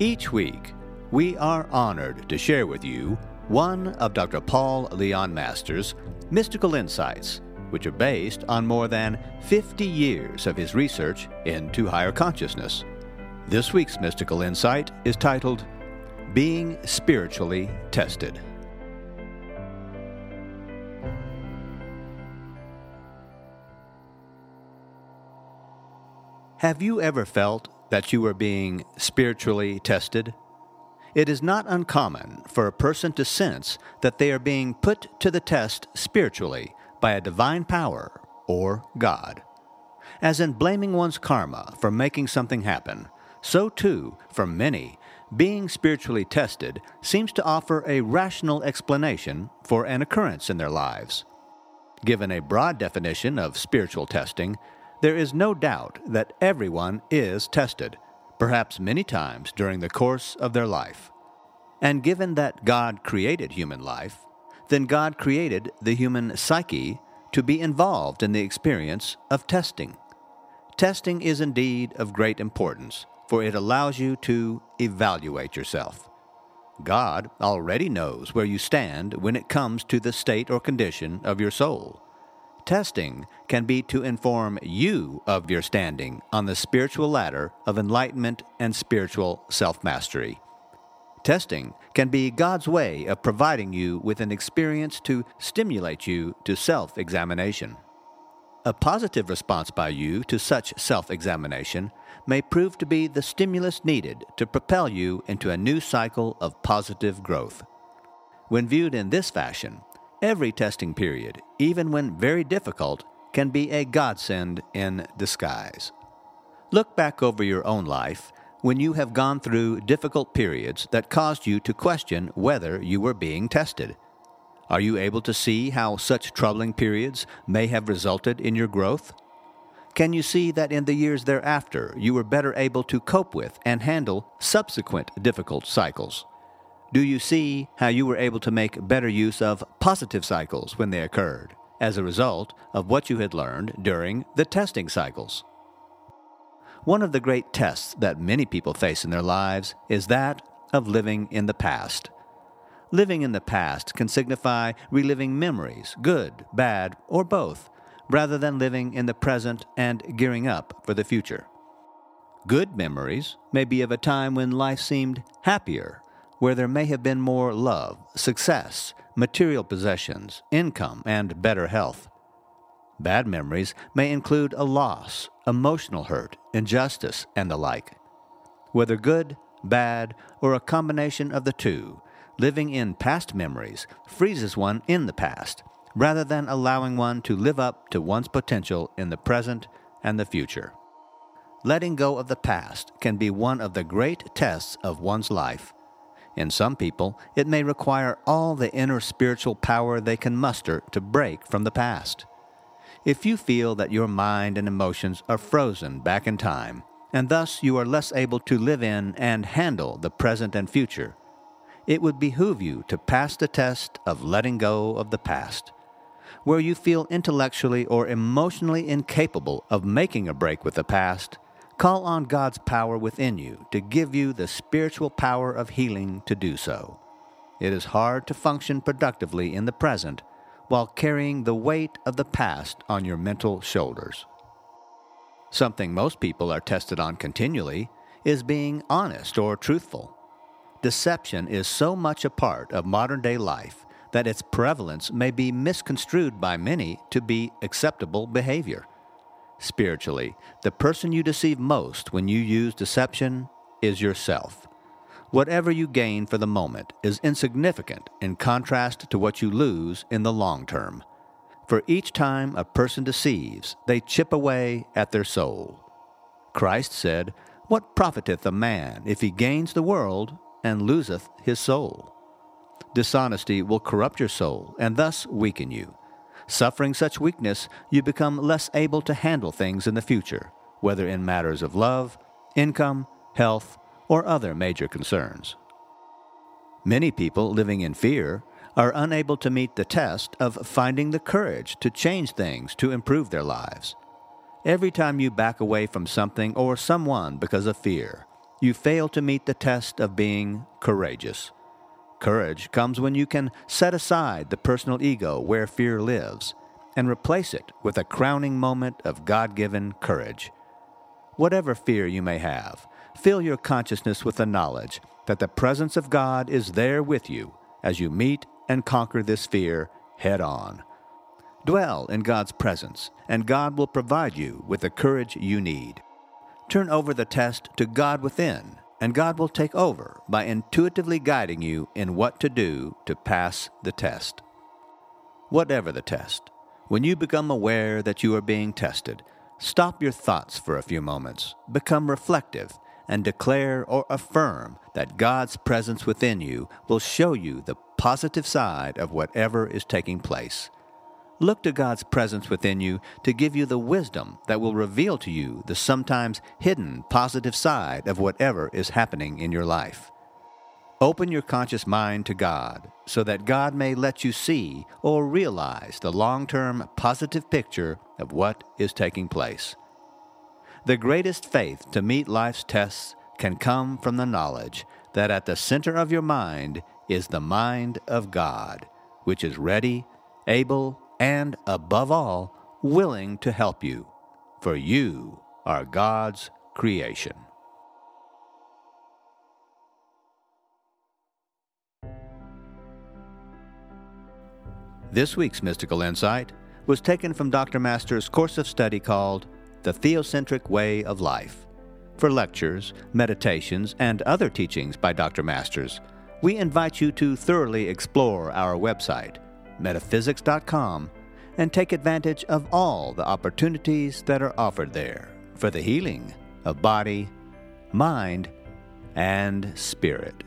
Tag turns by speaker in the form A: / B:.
A: Each week, we are honored to share with you one of Dr. Paul Leon Masters' mystical insights, which are based on more than 50 years of his research into higher consciousness. This week's mystical insight is titled Being Spiritually Tested. Have you ever felt that you are being spiritually tested? It is not uncommon for a person to sense that they are being put to the test spiritually by a divine power or God. As in blaming one's karma for making something happen, so too, for many, being spiritually tested seems to offer a rational explanation for an occurrence in their lives. Given a broad definition of spiritual testing, there is no doubt that everyone is tested, perhaps many times during the course of their life. And given that God created human life, then God created the human psyche to be involved in the experience of testing. Testing is indeed of great importance, for it allows you to evaluate yourself. God already knows where you stand when it comes to the state or condition of your soul. Testing can be to inform you of your standing on the spiritual ladder of enlightenment and spiritual self mastery. Testing can be God's way of providing you with an experience to stimulate you to self examination. A positive response by you to such self examination may prove to be the stimulus needed to propel you into a new cycle of positive growth. When viewed in this fashion, Every testing period, even when very difficult, can be a godsend in disguise. Look back over your own life when you have gone through difficult periods that caused you to question whether you were being tested. Are you able to see how such troubling periods may have resulted in your growth? Can you see that in the years thereafter you were better able to cope with and handle subsequent difficult cycles? Do you see how you were able to make better use of positive cycles when they occurred, as a result of what you had learned during the testing cycles? One of the great tests that many people face in their lives is that of living in the past. Living in the past can signify reliving memories, good, bad, or both, rather than living in the present and gearing up for the future. Good memories may be of a time when life seemed happier where there may have been more love, success, material possessions, income, and better health. Bad memories may include a loss, emotional hurt, injustice, and the like. Whether good, bad, or a combination of the two, living in past memories freezes one in the past, rather than allowing one to live up to one's potential in the present and the future. Letting go of the past can be one of the great tests of one's life in some people, it may require all the inner spiritual power they can muster to break from the past. If you feel that your mind and emotions are frozen back in time, and thus you are less able to live in and handle the present and future, it would behoove you to pass the test of letting go of the past. Where you feel intellectually or emotionally incapable of making a break with the past, Call on God's power within you to give you the spiritual power of healing to do so. It is hard to function productively in the present while carrying the weight of the past on your mental shoulders. Something most people are tested on continually is being honest or truthful. Deception is so much a part of modern day life that its prevalence may be misconstrued by many to be acceptable behavior. Spiritually, the person you deceive most when you use deception is yourself. Whatever you gain for the moment is insignificant in contrast to what you lose in the long term. For each time a person deceives, they chip away at their soul. Christ said, What profiteth a man if he gains the world and loseth his soul? Dishonesty will corrupt your soul and thus weaken you. Suffering such weakness, you become less able to handle things in the future, whether in matters of love, income, health, or other major concerns. Many people living in fear are unable to meet the test of finding the courage to change things to improve their lives. Every time you back away from something or someone because of fear, you fail to meet the test of being courageous. Courage comes when you can set aside the personal ego where fear lives and replace it with a crowning moment of God given courage. Whatever fear you may have, fill your consciousness with the knowledge that the presence of God is there with you as you meet and conquer this fear head on. Dwell in God's presence, and God will provide you with the courage you need. Turn over the test to God within, and God will take over by intuitively guiding you in what to do to pass the test. Whatever the test, when you become aware that you are being tested, stop your thoughts for a few moments, become reflective, and declare or affirm that God's presence within you will show you the positive side of whatever is taking place. Look to God's presence within you to give you the wisdom that will reveal to you the sometimes hidden positive side of whatever is happening in your life. Open your conscious mind to God so that God may let you see or realize the long term positive picture of what is taking place. The greatest faith to meet life's tests can come from the knowledge that at the center of your mind is the mind of God, which is ready, able, and, above all, willing to help you, for you are God's creation. This week's mystical insight was taken from Dr. Master's course of study called The Theocentric Way of Life. For lectures, meditations, and other teachings by Dr. Masters, we invite you to thoroughly explore our website metaphysics.com, and take advantage of all the opportunities that are offered there for the healing of body, mind, and spirit.